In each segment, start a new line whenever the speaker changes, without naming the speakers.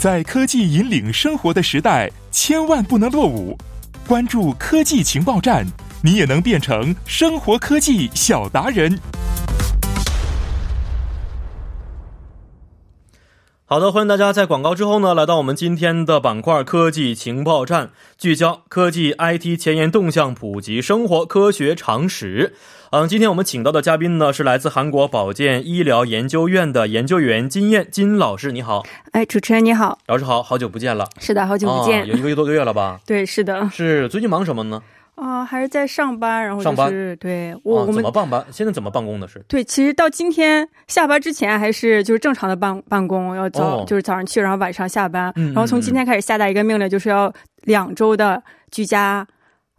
在科技引领生活的时代，千万不能落伍。关注科技情报站，你也能变成生活科技小达人。
好的，欢迎大家在广告之后呢，来到我们今天的板块科技情报站，聚焦科技 IT 前沿动向，普及生活科学常识。嗯，今天我们请到的嘉宾呢是来自韩国保健医疗研究院的研究员金燕金老师，你好。
哎，主持人你好，
老师好，好久不见了。
是的，好久不见，
有一个多个月了吧？
对，是的。
是最近忙什么呢？
啊，还是在上班，然后
就是。
对，我我们
怎么办班？现在怎么办公的是？
对，其实到今天下班之前还是就是正常的办办公，要早就是早上去，然后晚上下班。然后从今天开始下达一个命令，就是要两周的居家。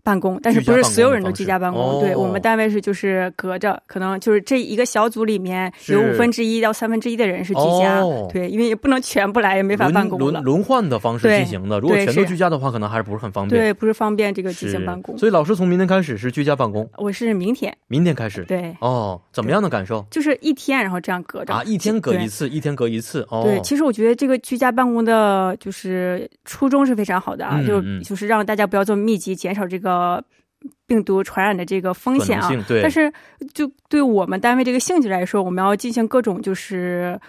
办公，但是不是所有人都居家办公？对我们单位是就是隔着，可能就是这一个小组里面有五分之一到三分之一的人是居家。对，因为也不能全部来，也没法办公
了。轮轮换的方式进行的，如果全都居家的话，可能还是不是很方便。
对，不是方便这个进行办公。
所以老师从明天开始是居家办公。
我是明天，
明天开始。
对，
哦，怎么样的感受？
就是一天，然后这样隔着
啊，一天隔一次，一天隔一次。哦，
对，其实我觉得这个居家办公的就是初衷是非常好的啊，就就是让大家不要这么密集，减少这个。病毒传染的这个风险啊，但是就对我们单位这个性质来说，我们要进行各种就是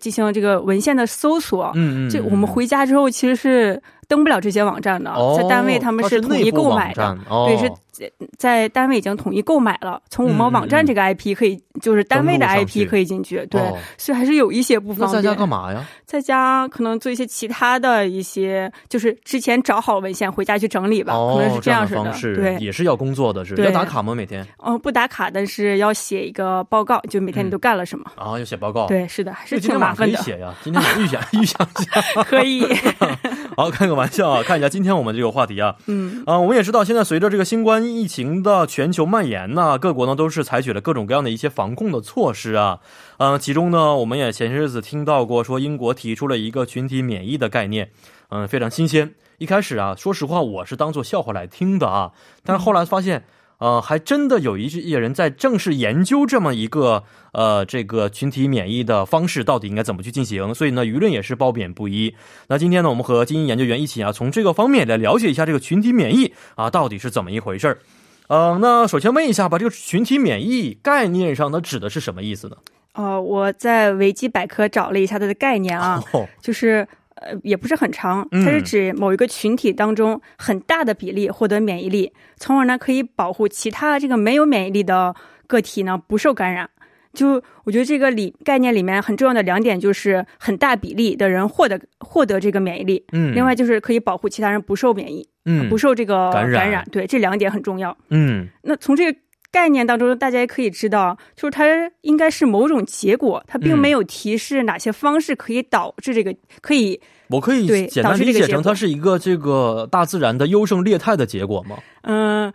进行这个文献的搜索。嗯嗯，就我们回家之后其实是登不了这些网站的，在单位他们是统一购买的，对是。在单位已经统一购买了，从我们网站这个 IP 可以，就是单位的 IP 可以进去，对，所以还是有一些不方
便。在家干嘛呀？
在家可能做一些其他的一些，就是之前找好文献回家去整理吧，可能是这样式的。对，
也是要工作的，是要打卡吗？每天？
哦，不打卡，但是要写一个报告，就每天你都干了什么？
啊，要写报告。
对，是的，还是挺麻烦的。
可以写呀，今天预想 预想一下。
可以。
好，开个玩笑啊，看一下今天我们这个话题啊，嗯，啊，我们也知道现在随着这个新冠疫情的全球蔓延呢，各国呢都是采取了各种各样的一些防控的措施啊，嗯，其中呢，我们也前些日子听到过说英国提出了一个群体免疫的概念，嗯，非常新鲜。一开始啊，说实话我是当做笑话来听的啊，但是后来发现。呃，还真的有一些人在正式研究这么一个呃，这个群体免疫的方式到底应该怎么去进行，所以呢，舆论也是褒贬不一。那今天呢，我们和精英研究员一起啊，从这个方面来了解一下这个群体免疫啊，到底是怎么一回事儿。呃，那首先问一下吧，这个群体免疫概念上它指的是什么意思呢？
哦，我在维基百科找了一下它的概念啊，就是。呃，也不是很长，它是指某一个群体当中很大的比例获得免疫力，从而呢可以保护其他这个没有免疫力的个体呢不受感染。就我觉得这个里概念里面很重要的两点就是很大比例的人获得获得这个免疫力，嗯，另外就是可以保护其他人不受免疫，嗯，不受这个感染，对，这两点很重要，嗯。那从这个。概念当中，大家也可以知道，就是它应该是某种结果，它并没有提示哪些方式可以导致这个可以。
我可以简单理解成它是一个这个大自然的优胜劣汰的结果吗？
嗯，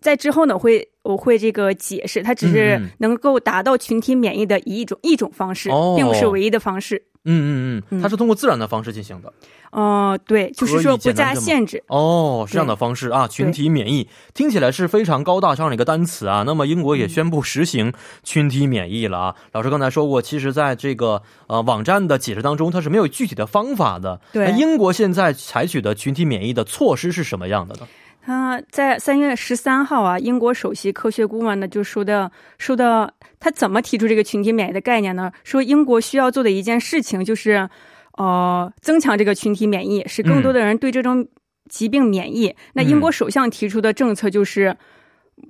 在之后呢，会我会这个解释，它只是能够达到群体免疫的一种一种方式，并不是唯一的方式。
嗯嗯嗯，它是通过自然的方式进行的。
哦，对，就是说不加限制。
哦，这样的方式啊，群体免疫听起来是非常高大上的一个单词啊。那么英国也宣布实行群体免疫了啊。老师刚才说过，其实在这个呃网站的解释当中，它是没有具体的方法的。
对，
英国现在采取的群体免疫的措施是什么样的呢？
他在三月十三号啊，英国首席科学顾问呢就说的说的，他怎么提出这个群体免疫的概念呢？说英国需要做的一件事情就是，呃，增强这个群体免疫，使更多的人对这种疾病免疫。那英国首相提出的政策就是。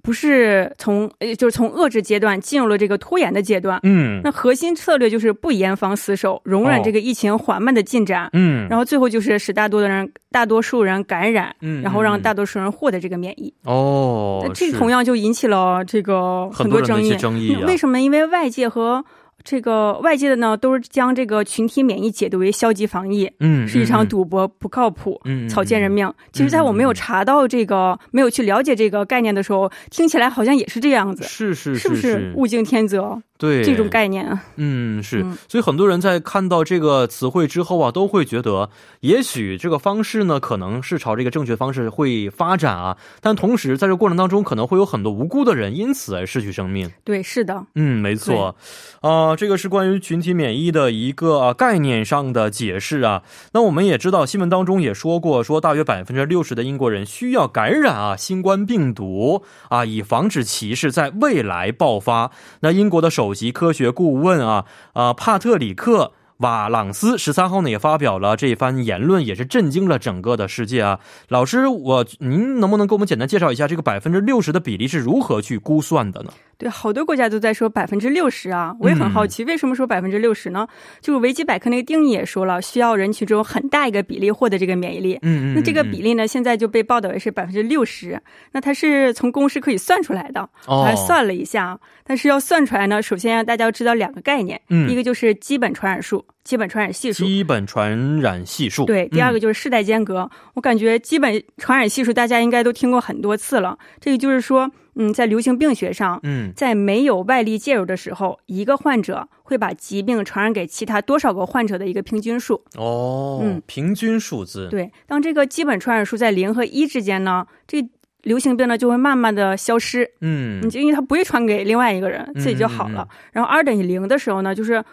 不是从呃，就是从遏制阶段进入了这个拖延的阶段。嗯，那核心策略就是不严防死守，容忍这个疫情缓慢的进展。嗯，然后最后就是使大多的人、大多数人感染，嗯，然后让大多数人获得这个免疫。
哦，
这同样就引起了这个很多争议。
争议
为什么？因为外界和。这个外界的呢，都是将这个群体免疫解读为消极防疫，嗯，是一场赌博，不靠谱，嗯，草菅人命。其实，在我没有查到这个、没有去了解这个概念的时候，听起来好像也是这样子，
是是，
是不是物竞天择？
对
这种概念啊。
嗯，是，所以很多人在看到这个词汇之后啊，都会觉得，也许这个方式呢，可能是朝这个正确方式会发展啊，但同时在这过程当中，可能会有很多无辜的人因此而失去生命。
对，是的，
嗯，没错，啊，这个是关于群体免疫的一个概念上的解释啊。那我们也知道，新闻当中也说过，说大约百分之六十的英国人需要感染啊新冠病毒啊，以防止歧视在未来爆发。那英国的首首席科学顾问啊啊帕特里克。瓦朗斯十三号呢也发表了这一番言论，也是震惊了整个的世界啊！老师，我您能不能给我们简单介绍一下这个百分之六十的比例是如何去估算的呢？
对，好多国家都在说百分之六十啊，我也很好奇，为什么说百分之六十呢？就是维基百科那个定义也说了，需要人群中很大一个比例获得这个免疫力。嗯嗯。那这个比例呢，现在就被报道为是百分之六十。那它是从公式可以算出来的，我还算了一下，但是要算出来呢，首先大家要知道两个概念，嗯，一个就是基本传染数。基本传染系数，
基本传染系数，
对。第二个就是世代间隔，我感觉基本传染系数大家应该都听过很多次了。这个就是说，嗯，在流行病学上，嗯，在没有外力介入的时候，一个患者会把疾病传染给其他多少个患者的一个平均数。
哦，嗯，平均数字。
对，当这个基本传染数在零和一之间呢，这流行病呢就会慢慢的消失。嗯，你就因为它不会传给另外一个人，自己就好了。然后二等于零的时候呢，就是。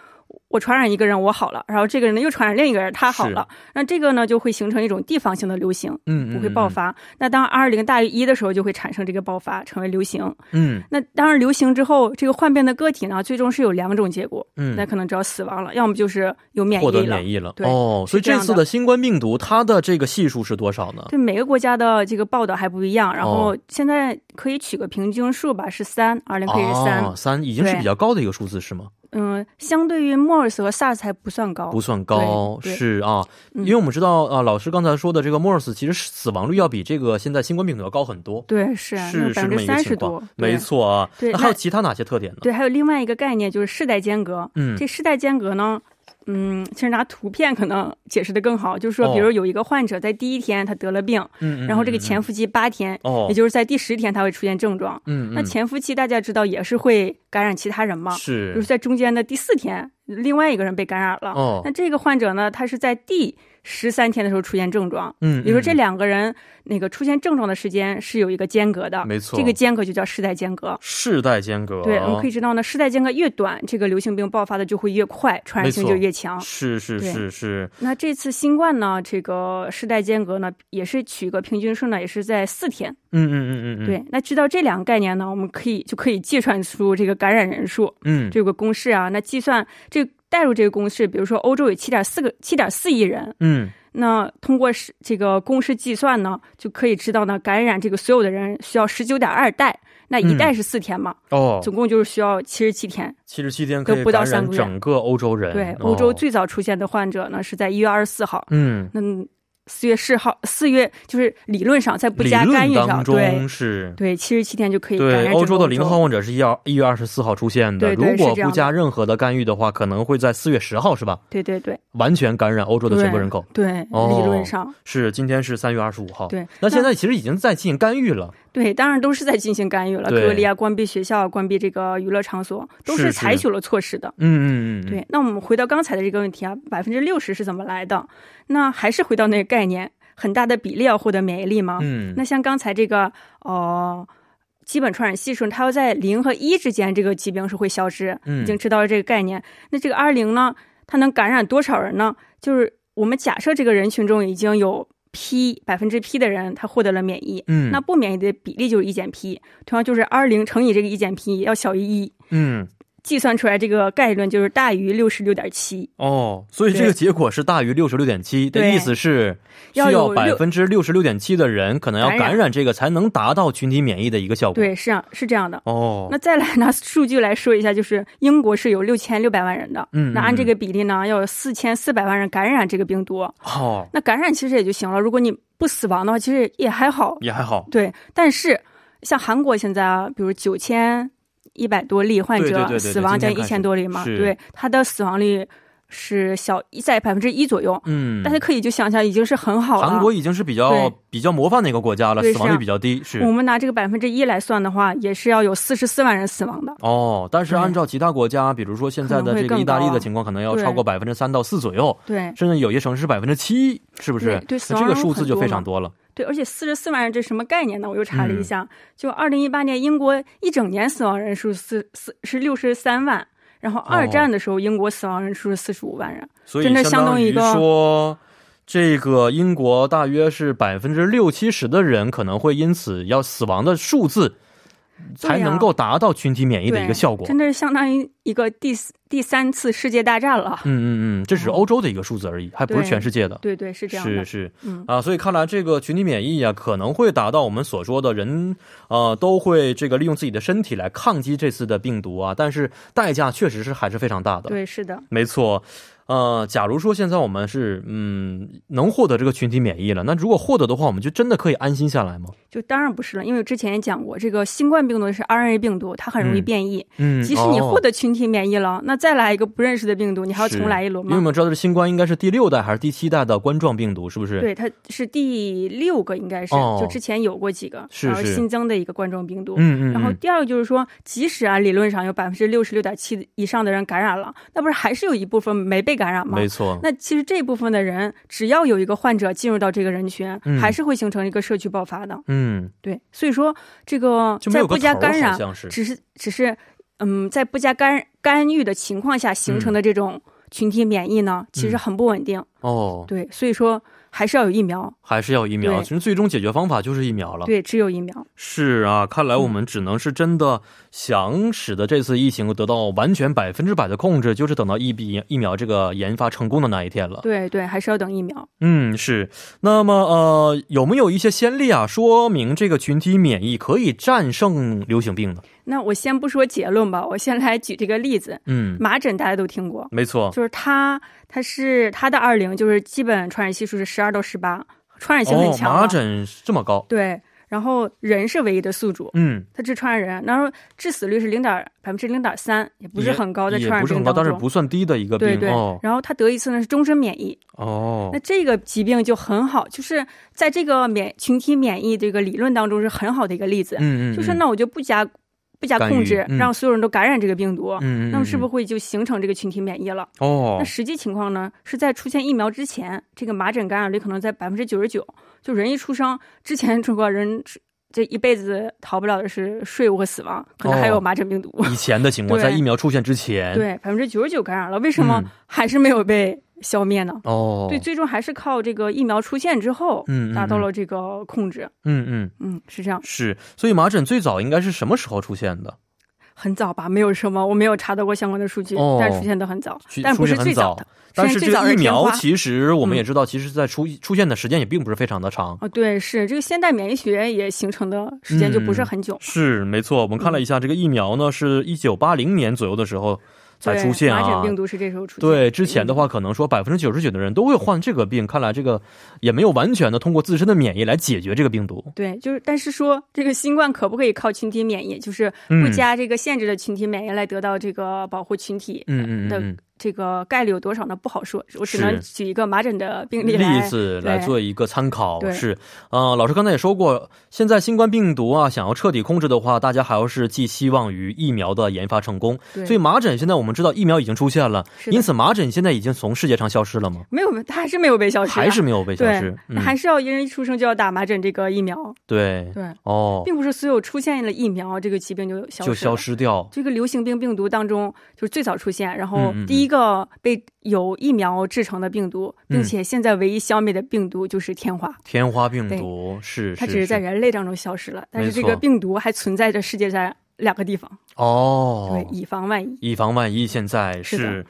我传染一个人，我好了，然后这个人呢又传染另一个人，他好了，那这个呢就会形成一种地方性的流行，嗯，不会爆发。那当 R 零大于一的时候，就会产生这个爆发，成为流行。嗯，那当然流行之后，这个患病的个体呢，最终是有两种结果，嗯，那可能只要死亡了，要么就是有免疫了，
获得免疫了。对，哦，所以这次的新冠病毒它的这个系数是多少呢？
对，每个国家的这个报道还不一样，然后现在可以取个平均数吧，是三，R 零可以是三，
三已经是比较高的一个数字，是吗？
嗯，相对于 MERS 和 SARS 还不算高，
不算高，是啊，因为我们知道啊，老师刚才说的这个 MERS 其实死亡率要比这个现在新冠病毒要高很多，
对，是啊
是
百分之三十多，
没错啊。对，那还有其他哪些特点呢？
对，还有另外一个概念就是世代间隔，嗯，这世代间隔呢。嗯，其实拿图片可能解释的更好，就是说，比如有一个患者在第一天他得了病，嗯，然后这个潜伏期八天，哦，也就是在第十天他会出现症状，嗯，那潜伏期大家知道也是会感染其他人嘛，
是，
就是在中间的第四天，另外一个人被感染了，哦，那这个患者呢，他是在第。十三天的时候出现症状，嗯，比如说这两个人那个出现症状的时间是有一个间隔的，
没错，
这个间隔就叫世代间隔。
世代间隔，
对，我们可以知道呢，世代间隔越短，这个流行病爆发的就会越快，传染性就越强。
是是是是。
那这次新冠呢，这个世代间隔呢，也是取个平均数呢，也是在四天。
嗯嗯嗯嗯。
对，那知道这两个概念呢，我们可以就可以计算出这个感染人数。嗯，这个公式啊，那计算这。带入这个公式，比如说欧洲有七点四个七点四亿人，嗯，那通过是这个公式计算呢，就可以知道呢，感染这个所有的人需要十九点二代，那一代是四天嘛，哦，总共就是需要七十七天，
七十七天可以感染整个欧洲人。
对，欧洲最早出现的患者呢是在一月二十四号，嗯，那。四月四号，四月就是理论上在不加干预上，对，
是，
对，七十七天就可以。
对，欧洲的零号患者是一二一月二十四号出现的，如果不加任何的干预的话，可能会在四月十号，是吧？
对对对，
完全感染欧洲的全部人口。
对，理论上
是今天是三月二十五号。
对，
那现在其实已经在进行干预了。
对，当然都是在进行干预了，隔离啊，关闭学校，关闭这个娱乐场所，都是采取了措施的。
嗯嗯嗯。
对，那我们回到刚才的这个问题啊，百分之六十是怎么来的？那还是回到那个概念。很大的比例要获得免疫力吗？嗯，那像刚才这个，哦，基本传染系数，它要在零和一之间，这个疾病是会消失。嗯，已经知道了这个概念。那这个二零呢，它能感染多少人呢？就是我们假设这个人群中已经有 P 百分之 P 的人，他获得了免疫。嗯，那不免疫的比例就是一减 P，同样就是二零乘以这个一减 P 要小于一。嗯。计算出来这个概率就是大于六十六点七
哦，所以这个结果是大于六十六点七的意思是需要百分之六十六点七的人可能要感染这个才能达到群体免疫的一个效果。
对，是啊，是这样的哦。那再来拿数据来说一下，就是英国是有六千六百万人的，嗯，那按这个比例呢，要有四千四百万人感染这个病毒。哦，那感染其实也就行了，如果你不死亡的话，其实也还好，
也还好。
对，但是像韩国现在啊，比如九千。一百多例患者死亡将近一千多例嘛？对，它的死亡率是小在百分之一左右，嗯，大家可以就想象已经是很好了。
韩国已经是比较比较模范的一个国家了，死亡率比较低。是
我们拿这个百分之一来算的话，也是要有四十四万人死亡的。
哦，但是按照其他国家，比如说现在的这个意大利的情况，可能要超过百分之三到四左右。
对，
甚至有些城市百分之七，是不是？
对，
这个数字就非常多了。
对，而且四十四万人这什么概念呢？我又查了一下，就二零一八年英国一整年死亡人数四四是六十三万。然后二战的时候，英国死亡人数是四十五万人，
真
的相当于
说，这个英国大约是百分之六七十的人可能会因此要死亡的数字。才能够达到群体免疫的一个效果，
真的是相当于一个第第三次世界大战了。
嗯嗯嗯，这只是欧洲的一个数字而已，还不是全世界的。
对对，是这样
的。是是，嗯啊，所以看来这个群体免疫啊，可能会达到我们所说的人呃都会这个利用自己的身体来抗击这次的病毒啊，但是代价确实是还是非常大的。
对，是的，
没错。呃，假如说现在我们是嗯能获得这个群体免疫了，那如果获得的话，我们就真的可以安心下来吗？
就当然不是了，因为之前也讲过，这个新冠病毒是 RNA 病毒，它很容易变异。嗯，即使你获得群体免疫了，那再来一个不认识的病毒，你还要重来一轮吗？
因为我们知道这新冠应该是第六代还是第七代的冠状病毒，是不是？
对，它是第六个，应该是，就之前有过几个，然后新增的一个冠状病毒。嗯嗯。然后第二个就是说，即使啊理论上有百分之六十六点七以上的人感染了，那不是还是有一部分没被感染吗？
没错。
那其实这部分的人，只要有一个患者进入到这个人群，还是会形成一个社区爆发的。嗯，对。所以说，这个在不加感染，只是只是，嗯，在不加干干预的情况下形成的这种群体免疫呢，其实很不稳定。哦，对。所以说。还是要有疫苗，
还是要疫苗。其实最终解决方法就是疫苗了。
对，只有疫苗。
是啊，看来我们只能是真的想使得这次疫情得到完全百分之百的控制，就是等到疫疫疫苗这个研发成功的那一天了。
对对，还是要等疫苗。
嗯，是。那么呃，有没有一些先例啊，说明这个群体免疫可以战胜流行病呢？
那我先不说结论吧，我先来举这个例子。嗯，麻疹大家都听过，
没错，
就是它，它是它的二零，就是基本传染系数是十二到十八，传染性很强。
麻疹这么高？
对。然后人是唯一的宿主，嗯，它只传染人，然后致死率是零点百分之零点三，也不是很高在传染病
当中，但是不算低的一个病。
对对。然后他得一次呢是终身免疫。哦。那这个疾病就很好，就是在这个免群体免疫这个理论当中是很好的一个例子。嗯嗯。就是那我就不加。不加控制，让所有人都感染这个病毒，那么是不是会就形成这个群体免疫了？哦，那实际情况呢？是在出现疫苗之前，这个麻疹感染率可能在百分之九十九。就人一出生之前，中国人这一辈子逃不了的是税务和死亡，可能还有麻疹病毒。
以前的情况，在疫苗出现之前，
对百分之九十九感染了，为什么 还是没有被？消灭呢？哦，对，最终还是靠这个疫苗出现之后，嗯，达到了这个控制。嗯嗯嗯，是这样。
是，所以麻疹最早应该是什么时候出现的？
很早吧，没有什么，我没有查到过相关的数据，但出现的很早，但不是最早的。
但是这个疫苗其实我们也知道，其实在出出现的时间也并不是非常的长。
啊，对，是这个现代免疫学也形成的时间就不是很久。
是没错，我们看了一下这个疫苗呢，是一九八零年左右的时候。才出现啊！
麻疹病毒是这时候出
现。对，之前的话，可能说百分之九十九的人都会患这个病，看来这个也没有完全的通过自身的免疫来解决这个病毒。
对，就是，但是说这个新冠可不可以靠群体免疫，就是不加这个限制的群体免疫来得到这个保护群体的？这个概率有多少呢？不好说，我只能举一个麻疹的病例
例子来做一个参考。是，呃，老师刚才也说过，现在新冠病毒啊，想要彻底控制的话，大家还要是寄希望于疫苗的研发成功。所以麻疹现在我们知道疫苗已经出现了，因此麻疹现在已经从世界上消失了吗？
没有，它还是没有被消失，
还是没有被消失。
那还是要一人一出生就要打麻疹这个疫苗。
对
对哦，并不是所有出现了疫苗，这个疾病就消
就消失掉。
这个流行病病毒当中，就是最早出现，然后第一个被。有疫苗制成的病毒，并且现在唯一消灭的病毒就是天花。
天花病毒是，
它只是在人类当中消失了，但是这个病毒还存在着世界上两个地方。哦，对，以防万一。
以防万一，现在是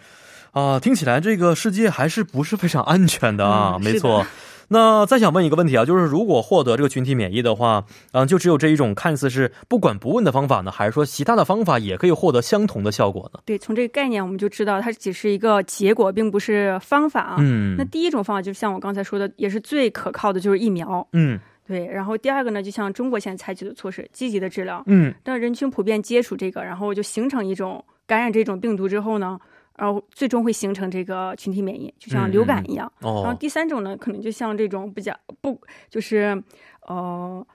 啊，听起来这个世界还是不是非常安全的啊？没错。那再想问一个问题啊，就是如果获得这个群体免疫的话，嗯，就只有这一种看似是不管不问的方法呢，还是说其他的方法也可以获得相同的效果呢？
对，从这个概念我们就知道它只是一个结果，并不是方法啊。嗯。那第一种方法就像我刚才说的，也是最可靠的，就是疫苗。嗯。对，然后第二个呢，就像中国现在采取的措施，积极的治疗。嗯。让人群普遍接触这个，然后就形成一种感染这种病毒之后呢。然后最终会形成这个群体免疫，就像流感一样。然后第三种呢，可能就像这种比较不就是呃。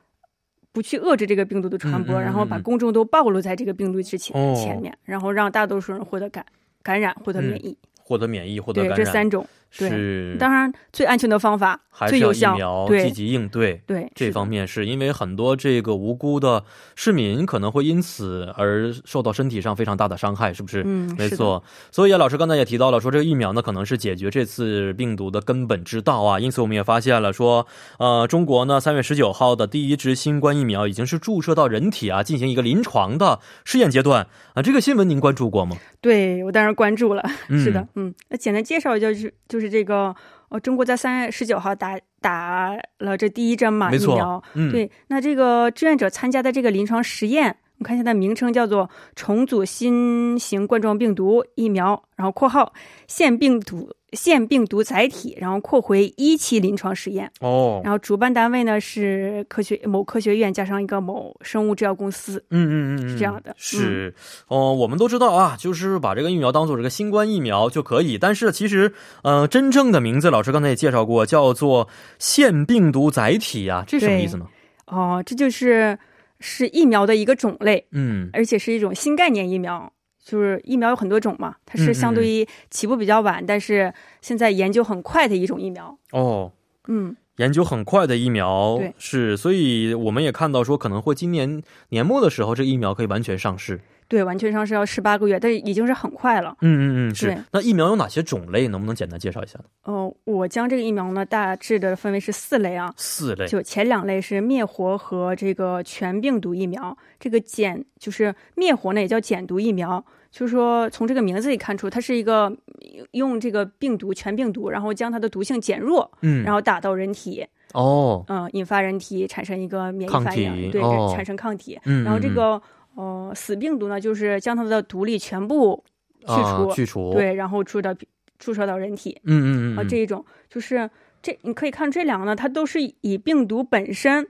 不去遏制这个病毒的传播，然后把公众都暴露在这个病毒之前前面，然后让大多数人获得感感染，获得免疫，
获得免疫，获得感
染。对，这三种。是，当然最安全的方法，
还是要疫苗积极应对。
对，
这方面是因为很多这个无辜的市民可能会因此而受到身体上非常大的伤害，是不是？
嗯，
没错。所以啊，老师刚才也提到了，说这个疫苗呢，可能是解决这次病毒的根本之道啊。因此，我们也发现了说，呃，中国呢，三月十九号的第一支新冠疫苗已经是注射到人体啊，进行一个临床的试验阶段啊。这个新闻您关注过吗？
对我当然关注了。是的，嗯，那简单介绍一下，就是就是这个。哦，中国在三月十九号打打了这第一针嘛疫苗，对，那这个志愿者参加的这个临床实验。我看一下，它名称叫做重组新型冠状病毒疫苗，然后括号腺病毒腺病毒载体，然后括回一期临床实验。
哦，
然后主办单位呢是科学某科学院加上一个某生物制药公司。
嗯嗯嗯，
是这样的。
是哦，我们都知道啊，就是把这个疫苗当做这个新冠疫苗就可以，但是其实呃，真正的名字老师刚才也介绍过，叫做腺病毒载体啊，这什么意思呢？
哦，这就是。是疫苗的一个种类，
嗯，
而且是一种新概念疫苗。就是疫苗有很多种嘛，它是相对于起步比较晚，但是现在研究很快的一种疫苗。
哦，
嗯，
研究很快的疫苗，
对，
是，所以我们也看到说，可能会今年年末的时候，这疫苗可以完全上市。
对，完全上是要十八个月，但已经是很快了。
嗯嗯嗯，是。那疫苗有哪些种类？能不能简单介绍一下呢？
哦，我将这个疫苗呢大致的分为是四类啊。
四类。
就前两类是灭活和这个全病毒疫苗。这个减就是灭活呢，也叫减毒疫苗。就是说，从这个名字里看出，它是一个用这个病毒全病毒，然后将它的毒性减弱，
嗯，
然后打到人体。
哦。
嗯，引发人体产生一个免疫反应，对，产生抗体。
嗯。
然后这个。哦，死病毒呢，就是将它的毒力全部去除，
去除，
对，然后注到注射到人体，
嗯嗯嗯，
啊，这一种。就是这，你可以看这两个呢，它都是以病毒本身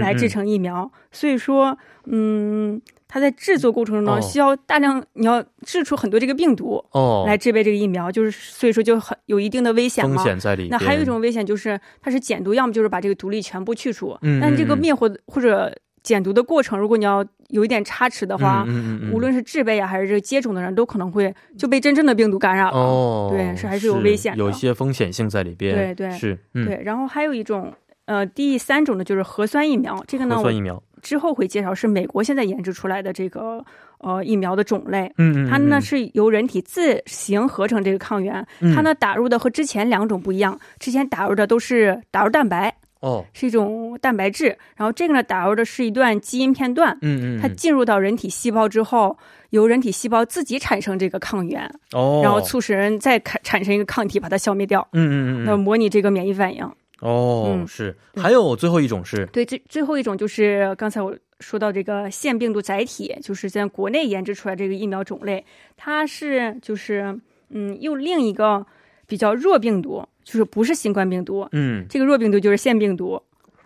来制成疫苗，所以说，嗯，它在制作过程中需要大量，你要制出很多这个病毒
哦，
来制备这个疫苗，就是所以说就很有一定的危险
风险在里。
那还有一种危险就是它是减毒，要么就是把这个毒力全部去除，
嗯，
但这个灭活或者。减毒的过程，如果你要有一点差池的话，无论是制备啊，还是这个接种的人都可能会就被真正的病毒感染了。
哦，
对，是还是有危险，
有一些风险性在里边。
对对
是，
对。然后还有一种，呃，第三种呢，就是核酸疫苗。这个呢，
核酸疫苗
之后会介绍，是美国现在研制出来的这个呃疫苗的种类。
嗯嗯，
它呢是由人体自行合成这个抗原，它呢打入的和之前两种不一样，之前打入的都是打入蛋白。
哦，
是一种蛋白质，然后这个呢打入的是一段基因片段，
嗯嗯，
它进入到人体细胞之后，由人体细胞自己产生这个抗原，
哦，
然后促使人再产产生一个抗体把它消灭掉，
嗯嗯嗯，
那模拟这个免疫反应。
哦，是，还有最后一种是，
对，最最后一种就是刚才我说到这个腺病毒载体，就是在国内研制出来这个疫苗种类，它是就是嗯用另一个比较弱病毒。就是不是新冠病毒，
嗯，
这个弱病毒就是腺病毒，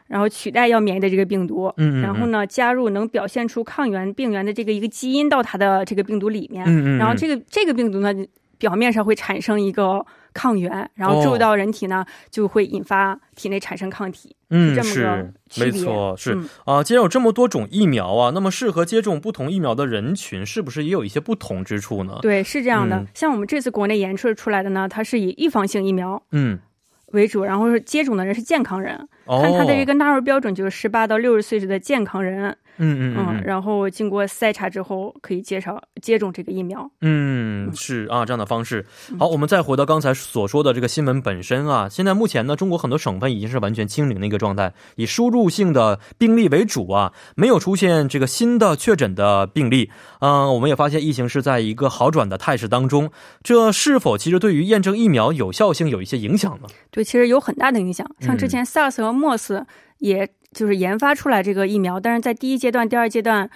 然后取代要免疫的这个病毒，
嗯，
然后呢加入能表现出抗原病原的这个一个基因到它的这个病毒里面，
嗯嗯，
然后这个这个病毒呢表面上会产生一个抗原，然后注入到人体呢就会引发体内产生抗体。
嗯，是没错，是啊。既然有这么多种疫苗啊，那么适合接种不同疫苗的人群，是不是也有一些不同之处呢？
对，是这样的。像我们这次国内研制出来的呢，它是以预防性疫苗
嗯
为主，然后是接种的人是健康人，看它的一个纳入标准就是十八到六十岁的健康人。
嗯嗯嗯，
然后经过筛查之后，可以介绍接种这个疫苗。
嗯，是啊，这样的方式。好，我们再回到刚才所说的这个新闻本身啊。现在目前呢，中国很多省份已经是完全清零的一个状态，以输入性的病例为主啊，没有出现这个新的确诊的病例。嗯，我们也发现疫情是在一个好转的态势当中。这是否其实对于验证疫苗有效性有一些影响呢？
对，其实有很大的影响。像之前 SARS 和 MERS 也。就是研发出来这个疫苗，但是在第一阶段、第二阶段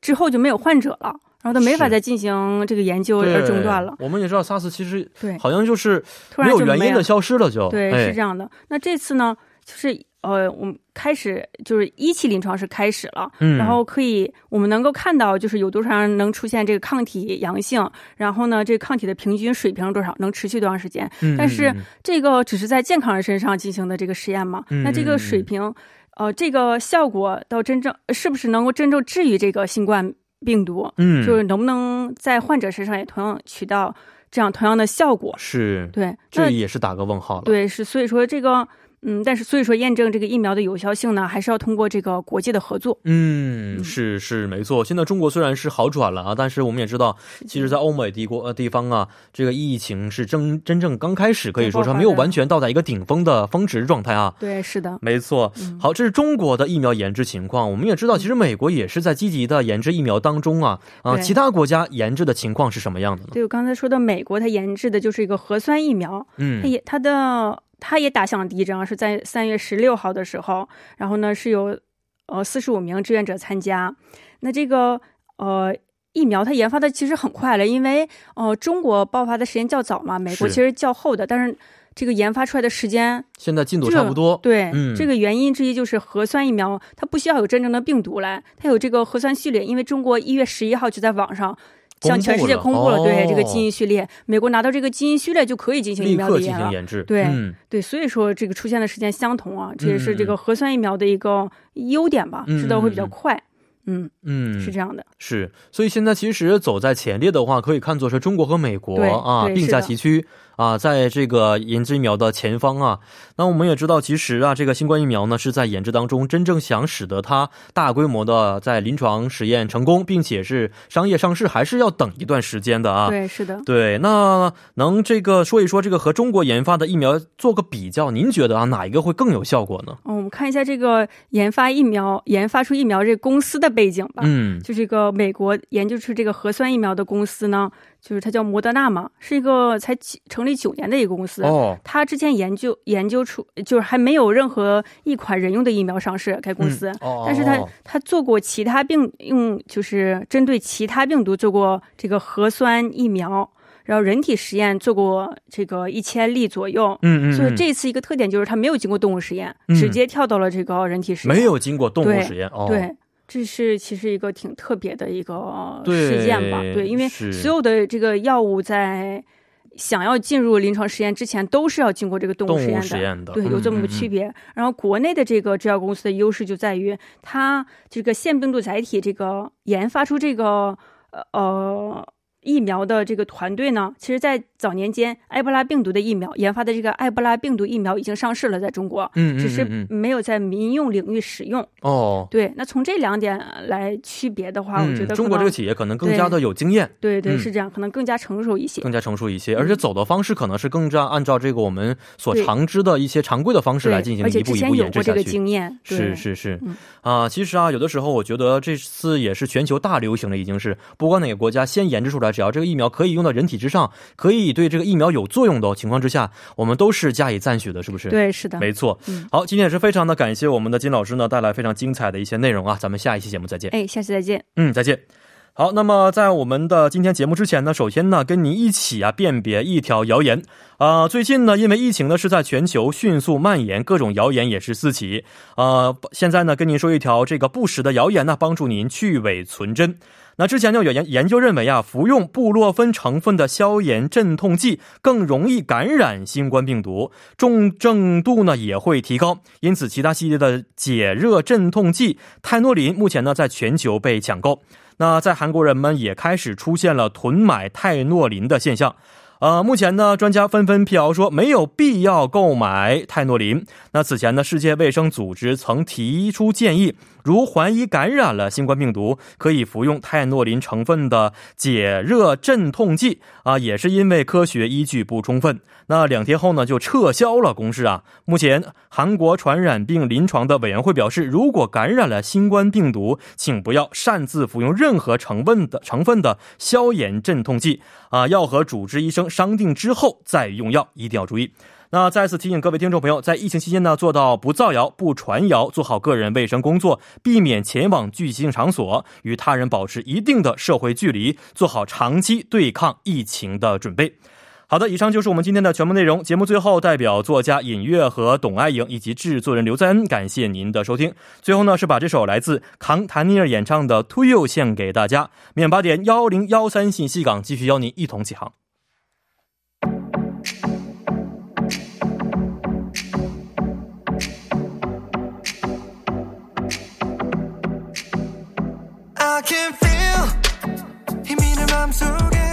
之后就没有患者了，然后他没法再进行这个研究而中断了。
我们也知道，SARS 其实
对，
好像就是没有原因的消失了，就
对，是这样的。那这次呢，就是呃，我们开始就是一期临床是开始了，嗯，然后可以我们能够看到，就是有多少人能出现这个抗体阳性，然后呢，这个抗体的平均水平多少，能持续多长时间？嗯，但是这个只是在健康人身上进行的这个实验嘛？那这个水平，呃，这个效果到真正是不是能够真正治愈这个新冠病毒？嗯，就是能不能在患者身上也同样起到这样同样的效果？
是，
对，
这也是打个问号了。
对，是，所以说这个。嗯，但是所以说验证这个疫苗的有效性呢，还是要通过这个国际的合作。
嗯，是是没错。现在中国虽然是好转了啊，但是我们也知道，其实，在欧美帝国呃地方啊，这个疫情是真真正刚开始，可以说是没有完全到达一个顶峰的峰值状态啊。
对，是的，
没错。好，这是中国的疫苗研制情况。我们也知道，其实美国也是在积极的研制疫苗当中啊。啊，其他国家研制的情况是什么样的呢？
对我刚才说的，美国它研制的就是一个核酸疫苗。嗯，它也它的。他也打响了第一仗，是在三月十六号的时候，然后呢是有呃四十五名志愿者参加。那这个呃疫苗它研发的其实很快了，因为呃中国爆发的时间较早嘛，美国其实较后的，但是这个研发出来的时间
现在进度差不多。
对，这个原因之一就是核酸疫苗它不需要有真正的病毒来，它有这个核酸序列，因为中国一月十一号就在网上。向全世界公布了对这个基因序列，美国拿到这个基因序列就可以进行疫苗的
研制。
对对，所以说这个出现的时间相同啊，这也是这个核酸疫苗的一个优点吧，制造会比较快。嗯嗯，是这样的。
是，所以现在其实走在前列的话，可以看作是中国和美国啊并驾齐驱。啊，在这个研制疫苗的前方啊，那我们也知道，其实啊，这个新冠疫苗呢是在研制当中，真正想使得它大规模的在临床实验成功，并且是商业上市，还是要等一段时间的啊。
对，是的。
对，那能这个说一说这个和中国研发的疫苗做个比较，您觉得啊，哪一个会更有效果呢？
嗯，我们看一下这个研发疫苗、研发出疫苗这公司的背景吧。嗯，就这个美国研究出这个核酸疫苗的公司呢。就是它叫摩德纳嘛，是一个才成立九年的一个公司。哦，它之前研究研究出，就是还没有任何一款人用的疫苗上市。该公司，但是它它做过其他病用，就是针对其他病毒做过这个核酸疫苗，然后人体实验做过这个一千例左右。嗯嗯。所以这次一个特点就是它没有经过动物实验，直接跳到了这个人体实验。
没有经过动物实验。
对。这是其实一个挺特别的一个事件吧？对，因为所有的这个药物在想要进入临床实验之前，都是要经过这个动物实验的。对，有这么个区别。然后国内的这个制药公司的优势就在于，它这个腺病毒载体这个研发出这个呃呃。疫苗的这个团队呢，其实，在早年间，埃博拉病毒的疫苗研发的这个埃博拉病毒疫苗已经上市了，在中国，嗯只是没有在民用领域使用。哦，对，那从这两点来区别的话，我觉得
中国这个企业可能更加的有经验。
对对，是这样，可能更加成熟一些，
更加成熟一些，而且走的方式可能是更加按照这个我们所常知的一些常规的方式来进行一步一步研制下去。
经验
是是是。啊，其实啊，有的时候我觉得这次也是全球大流行了，已经是。不管哪个国家先研制出来。只要这个疫苗可以用到人体之上，可以对这个疫苗有作用的情况之下，我们都是加以赞许的，是不是？
对，是的，
没错。好，今天也是非常的感谢我们的金老师呢，带来非常精彩的一些内容啊。咱们下一期节目再见。
哎，下期再见。
嗯，再见。好，那么在我们的今天节目之前呢，首先呢，跟您一起啊辨别一条谣言啊。最近呢，因为疫情呢是在全球迅速蔓延，各种谣言也是四起啊。现在呢，跟您说一条这个不实的谣言呢，帮助您去伪存真。那之前就有研研究认为啊，服用布洛芬成分的消炎镇痛剂更容易感染新冠病毒，重症度呢也会提高。因此，其他系列的解热镇痛剂泰诺林目前呢在全球被抢购。那在韩国人们也开始出现了囤买泰诺林的现象。呃，目前呢，专家纷纷辟谣说没有必要购买泰诺林。那此前呢，世界卫生组织曾提出建议。如怀疑感染了新冠病毒，可以服用泰诺林成分的解热镇痛剂啊，也是因为科学依据不充分。那两天后呢，就撤销了公示啊。目前，韩国传染病临床的委员会表示，如果感染了新冠病毒，请不要擅自服用任何成分的成分的消炎镇痛剂啊，要和主治医生商定之后再用药，一定要注意。那再次提醒各位听众朋友，在疫情期间呢，做到不造谣、不传谣，做好个人卫生工作，避免前往聚集性场所，与他人保持一定的社会距离，做好长期对抗疫情的准备。好的，以上就是我们今天的全部内容。节目最后，代表作家尹月和董爱颖以及制作人刘在恩，感谢您的收听。最后呢，是把这首来自康谭尼尔演唱的《To You》献给大家。免八点幺零幺三信息港继续邀您一同起航。can feel 힘있는 맘속